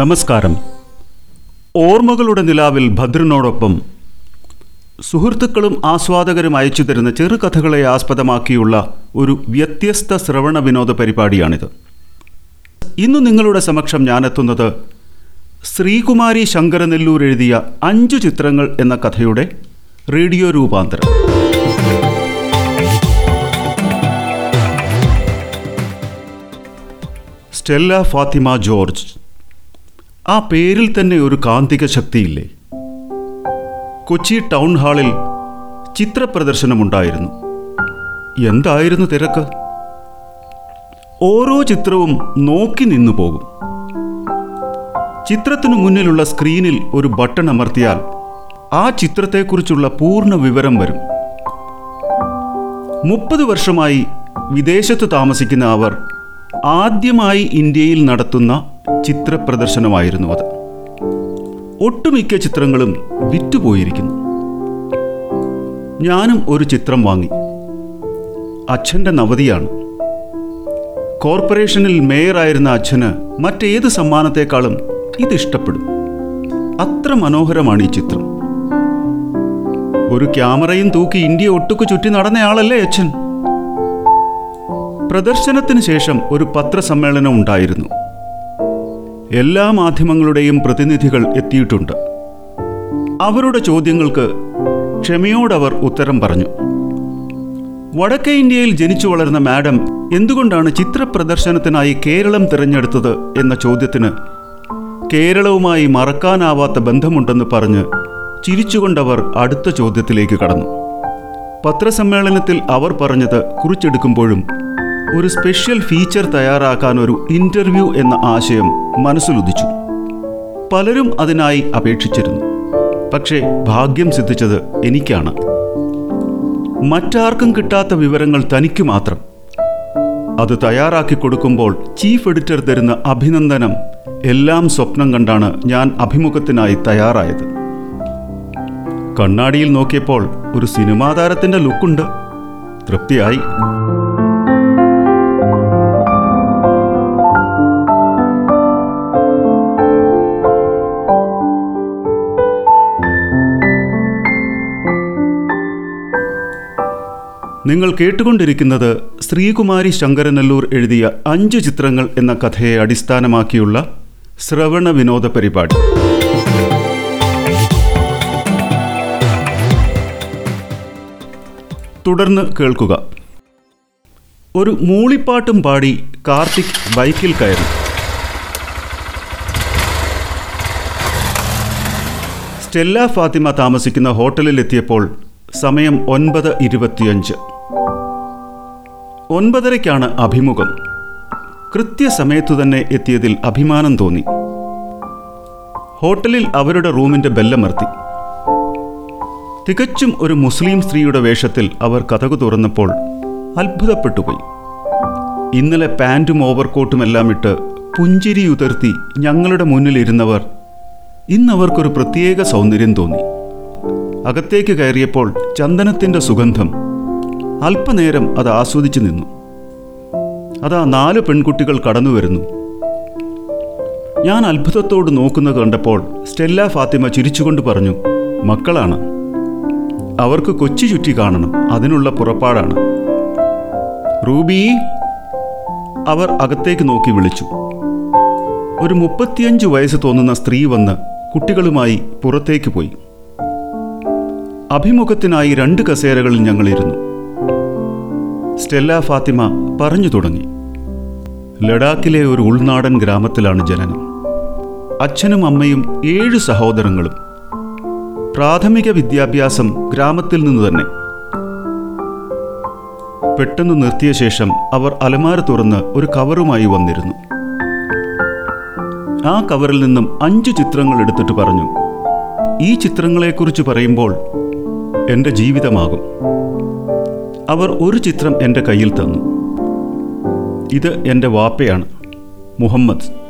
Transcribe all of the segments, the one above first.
നമസ്കാരം. ഓർമ്മകളുടെ നിലാവിൽ ഭദ്രനോടൊപ്പം സുഹൃത്തുക്കളും ആസ്വാദകരും അയച്ചു തരുന്ന ചെറുകഥകളെ ആസ്പദമാക്കിയുള്ള ഒരു വ്യത്യസ്ത ശ്രവണ വിനോദ പരിപാടിയാണിത്. ഇന്ന് നിങ്ങളുടെ സമക്ഷം ഞാനെത്തുന്നത് ശ്രീകുമാരി ശങ്കരനെല്ലൂർ എഴുതിയ അഞ്ചു ചിത്രങ്ങൾ എന്ന കഥയുടെ റേഡിയോ രൂപാന്തരം. സ്റ്റെല്ല ഫാത്തിമ ജോർജ് ആ പേരിൽ തന്നെ ഒരു കാന്തിക ശക്തിയില്ലേ? കൊച്ചി ടൗൺ ഹാളിൽ ചിത്രപ്രദർശനമുണ്ടായിരുന്നു. എന്തായിരുന്നു തിരക്ക്? ഓരോ ചിത്രവും നോക്കി നിന്നു പോകും. ചിത്രത്തിനു മുന്നിലുള്ള സ്ക്രീനിൽ ഒരു ബട്ടൺ അമർത്തിയാൽ ആ ചിത്രത്തെക്കുറിച്ചുള്ള പൂർണ വിവരം വരും. മുപ്പത് വർഷമായി വിദേശത്ത് താമസിക്കുന്ന അവർ ആദ്യമായി ഇന്ത്യയിൽ നടത്തുന്ന ചിത്രപ്രദർശനമായിരുന്നു അത്. ഒട്ടുമിക്ക ചിത്രങ്ങളും വിറ്റുപോയിരിക്കുന്നു. ഞാനും ഒരു ചിത്രം വാങ്ങി. അച്ഛന്റെ നവതിയാണ്. കോർപ്പറേഷനിൽ മേയറായിരുന്ന അച്ഛന് മറ്റേത് സമ്മാനത്തെക്കാളും ഇതിഷ്ടപ്പെടും. അത്ര മനോഹരമാണ് ഈ ചിത്രം. ഒരു ക്യാമറയും തൂക്കി ഇന്ത്യ ഒട്ടുക്കു ചുറ്റി നടന്നയാളല്ലേ അച്ഛൻ? പ്രദർശനത്തിന് ശേഷം ഒരു പത്രസമ്മേളനം ഉണ്ടായിരുന്നു. എല്ലാ മാധ്യമങ്ങളുടെയും പ്രതിനിധികൾ എത്തിയിട്ടുണ്ട്. അവരുടെ ചോദ്യങ്ങൾക്ക് ക്ഷമയോടവർ ഉത്തരം പറഞ്ഞു. വടക്കേ ഇന്ത്യയിൽ ജനിച്ചു വളർന്ന മാഡം എന്തുകൊണ്ടാണ് ചിത്രപ്രദർശനത്തിനായി കേരളം തിരഞ്ഞെടുത്തത് എന്ന ചോദ്യത്തിന് കേരളവുമായി മറക്കാനാവാത്ത ബന്ധമുണ്ടെന്ന് പറഞ്ഞ് ചിരിച്ചുകൊണ്ടവർ അടുത്ത ചോദ്യത്തിലേക്ക് കടന്നു. പത്രസമ്മേളനത്തിൽ അവർ പറഞ്ഞത് കുറിച്ചെടുക്കുമ്പോഴും ഒരു സ്പെഷ്യൽ ഫീച്ചർ തയ്യാറാക്കാൻ ഒരു ഇന്റർവ്യൂ എന്ന ആശയം മനസ്സിലുദിച്ചു പലരും അതിനായി അപേക്ഷിച്ചിരുന്നു. പക്ഷേ ഭാഗ്യം സിദ്ധിച്ചത് എനിക്കാണ്. മറ്റാർക്കും കിട്ടാത്ത വിവരങ്ങൾ തനിക്ക് മാത്രം. അത് തയ്യാറാക്കി കൊടുക്കുമ്പോൾ ചീഫ് എഡിറ്റർ തരുന്ന അഭിനന്ദനം എല്ലാം സ്വപ്നം കണ്ടാണ് ഞാൻ അഭിമുഖത്തിനായി തയ്യാറായത്. കണ്ണാടിയിൽ നോക്കിയപ്പോൾ ഒരു സിനിമാ താരത്തിന്റെ ലുക്കുണ്ട് തൃപ്തിയായി. നിങ്ങൾ കേട്ടുകൊണ്ടിരിക്കുന്നത് ശ്രീകുമാരി ശങ്കരനല്ലൂർ എഴുതിയ അഞ്ച് ചിത്രങ്ങൾ എന്ന കഥയെ അടിസ്ഥാനമാക്കിയുള്ള ശ്രവണ വിനോദ പരിപാടി. തുടർന്ന് കേൾക്കുക. ഒരു മൂളിപ്പാട്ടും പാടി കാർത്തിക് ബൈക്കിൽ കയറി. സ്റ്റെല്ല ഫാത്തിമ താമസിക്കുന്ന ഹോട്ടലിലെത്തിയപ്പോൾ സമയം ഒൻപത് ഇരുപത്തിയഞ്ച്. ഒൻപതരയ്ക്കാണ് അഭിമുഖം. കൃത്യസമയത്തു തന്നെ എത്തിയതിൽ അഭിമാനം തോന്നി. ഹോട്ടലിൽ അവരുടെ റൂമിന്റെ ബെല്ലമർത്തി. തികച്ചും ഒരു മുസ്ലിം സ്ത്രീയുടെ വേഷത്തിൽ അവർ കഥകു തുറന്നപ്പോൾ അത്ഭുതപ്പെട്ടുപോയി. ഇന്നലെ പാന്റും ഓവർകോട്ടുമെല്ലാം ഇട്ട് പുഞ്ചിരി ഉതിർത്തി ഞങ്ങളുടെ മുന്നിലിരുന്നവർ ഇന്നവർക്കൊരു പ്രത്യേക സൗന്ദര്യം തോന്നി. അകത്തേക്ക് കയറിയപ്പോൾ ചന്ദനത്തിന്റെ സുഗന്ധം. അല്പനേരം അത് ആസ്വദിച്ചു നിന്നു. അതാ നാല് പെൺകുട്ടികൾ കടന്നു വരുന്നു. ഞാൻ അത്ഭുതത്തോട് നോക്കുന്നത് കണ്ടപ്പോൾ സ്റ്റെല്ല ഫാത്തിമ ചിരിച്ചുകൊണ്ട് പറഞ്ഞു മക്കളാണ്. അവർക്ക് കൊച്ചി ചുറ്റി കാണണം. അതിനുള്ള പുറപ്പാടാണ്. റൂബി അവർ അകത്തേക്ക് നോക്കി വിളിച്ചു. ഒരു മുപ്പത്തിയഞ്ച് വയസ്സ് തോന്നുന്ന സ്ത്രീ വന്ന് കുട്ടികളുമായി പുറത്തേക്ക് പോയി. അഭിമുഖത്തിനായി രണ്ട് കസേരകളിൽ ഞങ്ങളിരുന്നു. സ്റ്റെല്ല ഫാത്തിമ പറഞ്ഞു തുടങ്ങി. ലഡാക്കിലെ ഒരു ഉൾനാടൻ ഗ്രാമത്തിലാണ് ജനനം. അച്ഛനും അമ്മയും ഏഴ് സഹോദരങ്ങളും. പ്രാഥമിക വിദ്യാഭ്യാസം ഗ്രാമത്തിൽ നിന്ന് തന്നെ. പെട്ടെന്ന് നിർത്തിയ ശേഷം അവർ അലമാര തുറന്ന് ഒരു കവറുമായി വന്നിരുന്നു. ആ കവറിൽ നിന്നും അഞ്ച് ചിത്രങ്ങൾ എടുത്തിട്ട് പറഞ്ഞു. ഈ ചിത്രങ്ങളെക്കുറിച്ച് പറയുമ്പോൾ എന്റെ ജീവിതമാകും. അവർ ഒരു ചിത്രം എന്റെ കയ്യിൽ തന്നു. ഇത് എന്റെ വാപ്പയാണ് മുഹമ്മദ്.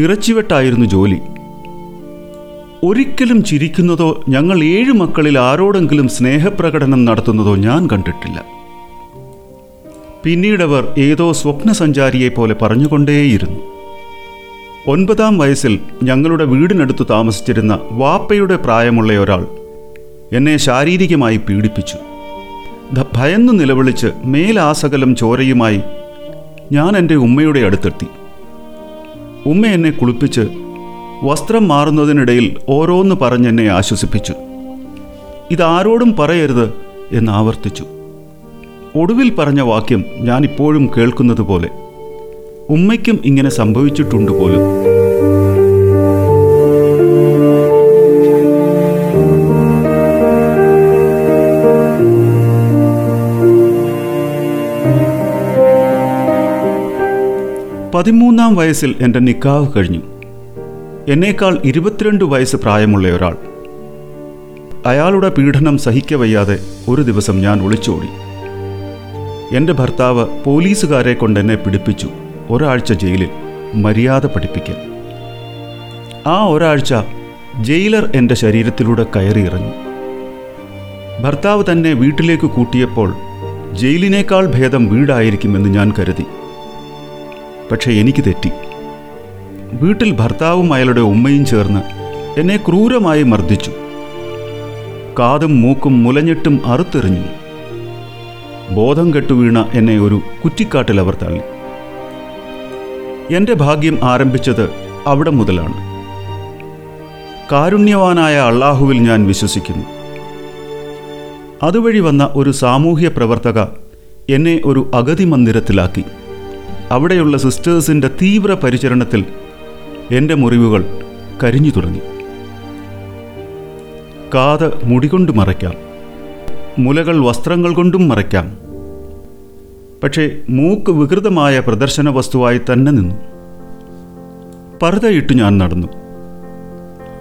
ഇറച്ചിവെട്ടായിരുന്നു ജോലി. ഒരിക്കലും ചിരിക്കുന്നതോ ഞങ്ങൾ ഏഴ് മക്കളിൽ ആരോടെങ്കിലും സ്നേഹപ്രകടനം നടത്തുന്നതോ ഞാൻ കണ്ടിട്ടില്ല. പിന്നീടവർ ഏതോ സ്വപ്നസഞ്ചാരിയെ പോലെ പറഞ്ഞുകൊണ്ടേയിരുന്നു. ഒൻപതാം വയസ്സിൽ ഞങ്ങളുടെ വീടിനടുത്ത് താമസിച്ചിരുന്ന വാപ്പയുടെ പ്രായമുള്ള ഒരാൾ എന്നെ ശാരീരികമായി പീഡിപ്പിച്ചു. ഭയന്ന് നിലവിളിച്ച് മേലാസകലം ചോരയുമായി ഞാൻ എന്റെ ഉമ്മയുടെ അടുത്തെത്തി. ഉമ്മ എന്നെ കുളിപ്പിച്ച് വസ്ത്രം മാറുന്നതിനിടയിൽ ഓരോന്ന് പറഞ്ഞെന്നെ ആശ്വസിപ്പിച്ചു. ഇതാരോടും പറയരുത് എന്ന് ആവർത്തിച്ചു. ഒടുവിൽ പറഞ്ഞ വാക്യം ഞാനിപ്പോഴും കേൾക്കുന്നത് പോലെ ഉമ്മയ്ക്കും ഇങ്ങനെ സംഭവിച്ചിട്ടുണ്ട് പോലും പതിമൂന്നാം വയസ്സിൽ എന്റെ നിക്കാവ് കഴിഞ്ഞു. എന്നേക്കാൾ ഇരുപത്തിരണ്ട് വയസ്സ് പ്രായമുള്ള ഒരാൾ. അയാളുടെ പീഡനം സഹിക്കവയ്യാതെ ഒരു ദിവസം ഞാൻ ഒളിച്ചോടി. എന്റെ ഭർത്താവ് പോലീസുകാരെ കൊണ്ട് എന്നെ പിടിപ്പിച്ചു ഒരാഴ്ച ജയിലിൽ മര്യാദ പഠിപ്പിക്കാൻ. ആ ഒരാഴ്ച ജയിലർ എന്റെ ശരീരത്തിലൂടെ കയറിയിറങ്ങി ഭർത്താവ് തന്നെ വീട്ടിലേക്ക് കൂട്ടിയപ്പോൾ ജയിലിനേക്കാൾ ഭേദം വീടായിരിക്കുമെന്ന് ഞാൻ കരുതി. പക്ഷേ എനിക്ക് തെറ്റി. വീട്ടിൽ ഭർത്താവും അയാളുടെ ഉമ്മയും ചേർന്ന് എന്നെ ക്രൂരമായി മർദ്ദിച്ചു. കാതും മൂക്കും മുലഞ്ഞിട്ടും അറുത്തെറിഞ്ഞു. ബോധം കെട്ടു വീണ എന്നെ ഒരു കുറ്റിക്കാട്ടിൽ അവർ തള്ളി. എന്റെ ഭാഗ്യം ആരംഭിച്ചത് അവിടെ മുതലാണ്. കാരുണ്യവാനായ അള്ളാഹുവിൽ ഞാൻ വിശ്വസിക്കുന്നു. അതുവഴി വന്ന ഒരു സാമൂഹ്യ പ്രവർത്തക എന്നെ ഒരു അഗതി മന്ദിരത്തിലാക്കി അവിടെയുള്ള സിസ്റ്റേഴ്സിന്റെ തീവ്ര പരിചരണത്തിൽ എന്റെ മുറിവുകൾ കരിഞ്ഞു തുടങ്ങി. കാത് മുടികൊണ്ട് മറയ്ക്കാം. മുലകൾ വസ്ത്രങ്ങൾ കൊണ്ടും മറയ്ക്കാം. പക്ഷേ മൂക്ക് വികൃതമായ പ്രദർശന വസ്തുവായി തന്നെ നിന്നു. പർദ്ദയിട്ട് ഞാൻ നടന്നു.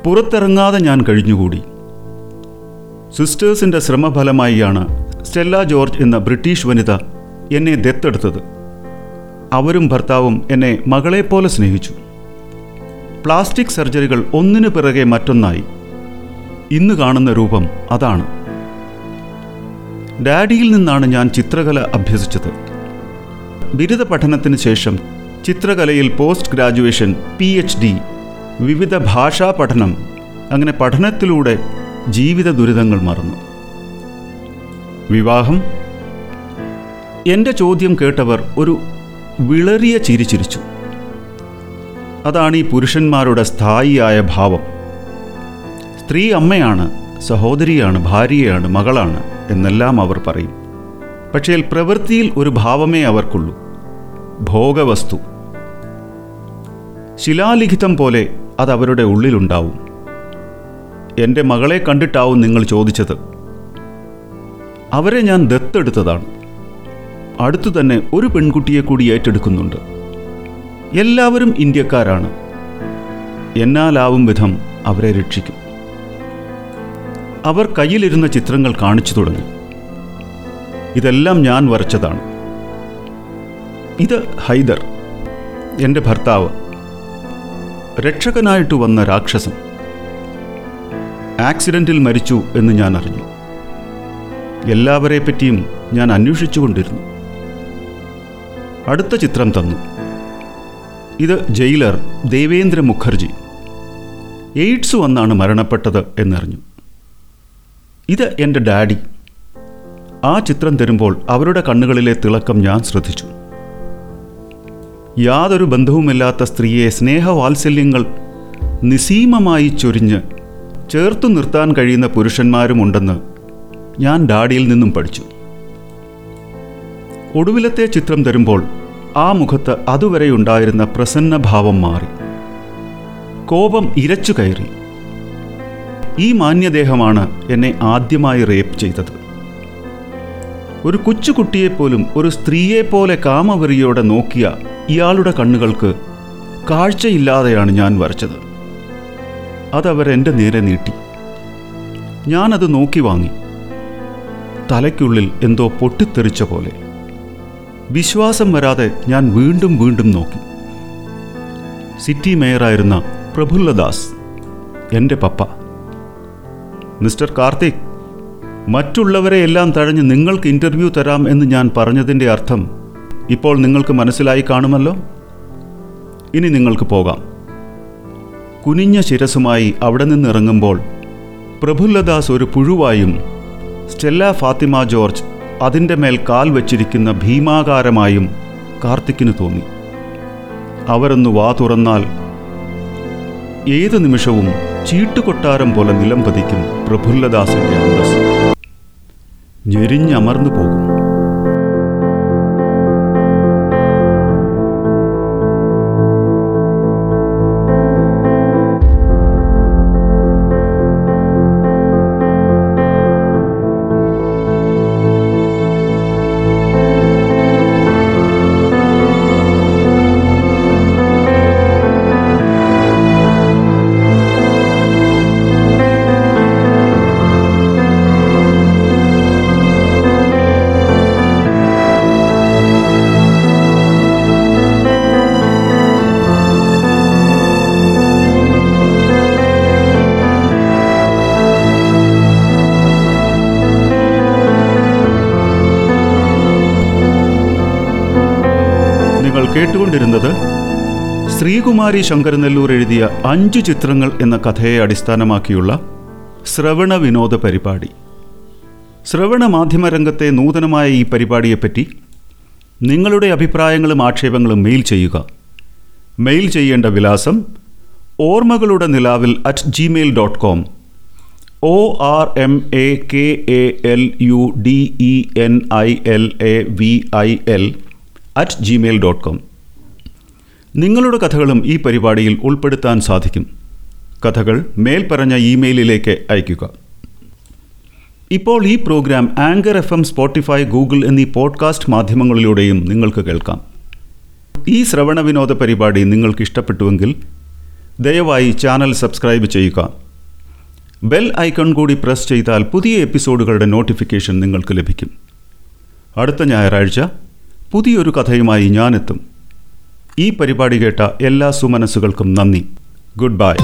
പുറത്തിറങ്ങാതെ ഞാൻ കഴിഞ്ഞുകൂടി. സിസ്റ്റേഴ്സിന്റെ ശ്രമഫലമായിയാണ് സ്റ്റെല്ല ജോർജ് എന്ന ബ്രിട്ടീഷ് വനിത എന്നെ ദത്തെടുത്തത്. അവരും ഭർത്താവും എന്നെ മകളെപ്പോലെ സ്നേഹിച്ചു. പ്ലാസ്റ്റിക് സർജറികൾ ഒന്നിനു പിറകെ മറ്റൊന്നായി. ഇന്ന് കാണുന്ന രൂപം അതാണ്. ഡാഡിയിൽ നിന്നാണ് ഞാൻ ചിത്രകല അഭ്യസിച്ചത്. ബിരുദ പഠനത്തിന് ശേഷം ചിത്രകലയിൽ post graduation P H D വിവിധ ഭാഷാ പഠനം അങ്ങനെ പഠനത്തിലൂടെ ജീവിത ദുരിതങ്ങൾ മറന്നു. വിവാഹം? എന്റെ ചോദ്യം കേട്ടവർ ഒരു വിളറിയ ചിരി ചിരിച്ചു. അതാണ് ഈ പുരുഷന്മാരുടെ സ്ഥായിയായ ഭാവം. സ്ത്രീ അമ്മയാണ് സഹോദരിയാണ് ഭാര്യയാണ് മകളാണ് എന്നെല്ലാം അവർ പറയും. പക്ഷേ പ്രവൃത്തിയിൽ ഒരു ഭാവമേ അവർക്കുള്ളൂ. ഭോഗവസ്തു. ശിലാലിഖിതം പോലെ അത് അവരുടെ ഉള്ളിലുണ്ടാവും. എന്റെ മകളെ കണ്ടിട്ടാവും നിങ്ങൾ ചോദിച്ചത്. അവരെ ഞാൻ ദത്തെടുത്തതാണ്. അടുത്തു തന്നെ ഒരു പെൺകുട്ടിയെ കൂടി ഏറ്റെടുക്കുന്നുണ്ട്. എല്ലാവരും ഇന്ത്യക്കാരാണ്. എന്നാലാവും വിധം അവരെ രക്ഷിക്കും. അവർ കയ്യിലിരുന്ന ചിത്രങ്ങൾ കാണിച്ചു തുടങ്ങി. ഇതെല്ലാം ഞാൻ വരച്ചതാണ്. ഇത് ഹൈദർ എന്റെ ഭർത്താവ്. രക്ഷകനായിട്ട് വന്ന രാക്ഷസൻ. ആക്സിഡന്റിൽ മരിച്ചു എന്ന് ഞാൻ അറിഞ്ഞു. എല്ലാവരെ പറ്റിയും ഞാൻ അന്വേഷിച്ചുകൊണ്ടിരുന്നു. അടുത്ത ചിത്രം തന്നു. ഇത് ജയിലർ ദേവേന്ദ്ര മുഖർജി. എയ്ഡ്സ് വന്നാണ് മരണപ്പെട്ടത് എന്നറിഞ്ഞു. ഇത് എന്റെ ഡാഡി. ആ ചിത്രം തരുമ്പോൾ അവരുടെ കണ്ണുകളിലെ തിളക്കം ഞാൻ ശ്രദ്ധിച്ചു. യാതൊരു ബന്ധവുമില്ലാത്ത സ്ത്രീയെ സ്നേഹവാത്സല്യങ്ങൾ നിസീമമായി ചൊരിഞ്ഞ് ചേർത്തു നിർത്താൻ കഴിയുന്ന പുരുഷന്മാരുമുണ്ടെന്ന് ഞാൻ ഡാഡിയിൽ നിന്നും പഠിച്ചു. ഒടുവിലത്തെ ചിത്രം തരുമ്പോൾ ആ മുഖത്ത് അതുവരെ ഉണ്ടായിരുന്ന പ്രസന്നഭാവം മാറി. കോപം ഇരച്ചു കയറി. ഈ മാന്യദേഹമാണ് എന്നെ ആദ്യമായി റേപ്പ് ചെയ്തത്. ഒരു കൊച്ചുകുട്ടിയെപ്പോലും ഒരു സ്ത്രീയെപ്പോലെ കാമവെറിയോടെ നോക്കിയ ഇയാളുടെ കണ്ണുകൾക്ക് കാഴ്ചയില്ലാതെയാണ് ഞാൻ വരച്ചത്. അതവരെന്റെ നേരെ നീട്ടി. ഞാനത് നോക്കി വാങ്ങി. തലയ്ക്കുള്ളിൽ എന്തോ പൊട്ടിത്തെറിച്ച പോലെ. വിശ്വാസം വരാതെ ഞാൻ വീണ്ടും വീണ്ടും നോക്കി. സിറ്റി മേയറായിരുന്ന പ്രഫുല്ലദാസ് എന്റെ പപ്പ. മിസ്റ്റർ കാർത്തിക് മറ്റുള്ളവരെ എല്ലാം തഴഞ്ഞ് നിങ്ങൾക്ക് ഇന്റർവ്യൂ തരാം എന്ന് ഞാൻ പറഞ്ഞതിന്റെ അർത്ഥം ഇപ്പോൾ നിങ്ങൾക്ക് മനസ്സിലായി കാണുമല്ലോ? ഇനി നിങ്ങൾക്ക് പോകാം. കുനിഞ്ഞ ശിരസുമായി അവിടെ നിന്നിറങ്ങുമ്പോൾ പ്രഫുല്ലദാസ് ഒരു പുഴുവായും സ്റ്റെല്ല ഫാത്തിമ ജോർജ് അതിന്റെ മേൽ കാൽ വച്ചിരിക്കുന്ന ഭീമാകാരമായും കാർത്തിക്കിന് തോന്നി. അവരൊന്ന് വാ തുറന്നാൽ ഏത് നിമിഷവും ചീട്ടുകൊട്ടാരം പോലെ നിലം പതിക്കും പ്രഫുല്ലദാസിന്റെ അന്തസ്. ഞെരിഞ്ഞമർന്നു പോകും കേട്ടുകൊണ്ടിരുന്നത് ശ്രീകുമാരി ശങ്കരനെല്ലൂർ എഴുതിയ അഞ്ചു ചിത്രങ്ങൾ എന്ന കഥയെ അടിസ്ഥാനമാക്കിയുള്ള ശ്രവണ വിനോദ പരിപാടി. ശ്രവണ മാധ്യമരംഗത്തെ നൂതനമായ ഈ പരിപാടിയെപ്പറ്റി നിങ്ങളുടെ അഭിപ്രായങ്ങളും ആക്ഷേപങ്ങളും മെയിൽ ചെയ്യുക. മെയിൽ ചെയ്യേണ്ട വിലാസം ഓർമ്മകളുടെ നിലാവിൽ at Gmail dot com O R M A K A L U D E N I L A V I L at Gmail dot com നിങ്ങളുടെ കഥകളും ഈ പരിപാടിയിൽ ഉൾപ്പെടുത്താൻ സാധിക്കും. കഥകൾ മേൽപ്പറഞ്ഞ ഇമെയിലിലേക്ക് അയയ്ക്കുക. ഇപ്പോൾ ഈ program Anchor F M Spotify Google എന്നീ പോഡ്കാസ്റ്റ് മാധ്യമങ്ങളിലൂടെയും നിങ്ങൾക്ക് കേൾക്കാം. ഈ ശ്രവണ വിനോദ പരിപാടി നിങ്ങൾക്ക് ഇഷ്ടപ്പെട്ടുവെങ്കിൽ ദയവായി ചാനൽ സബ്സ്ക്രൈബ് ചെയ്യുക. ബെൽ ഐക്കൺ കൂടി പ്രസ് ചെയ്താൽ പുതിയ എപ്പിസോഡുകളുടെ നോട്ടിഫിക്കേഷൻ നിങ്ങൾക്ക് ലഭിക്കും. അടുത്ത ഞായറാഴ്ച പുതിയൊരു കഥയുമായി ഞാനെത്തും. ഈ പരിപാടി കേട്ട എല്ലാ സുമനസ്സുകൾക്കും നന്ദി. Good bye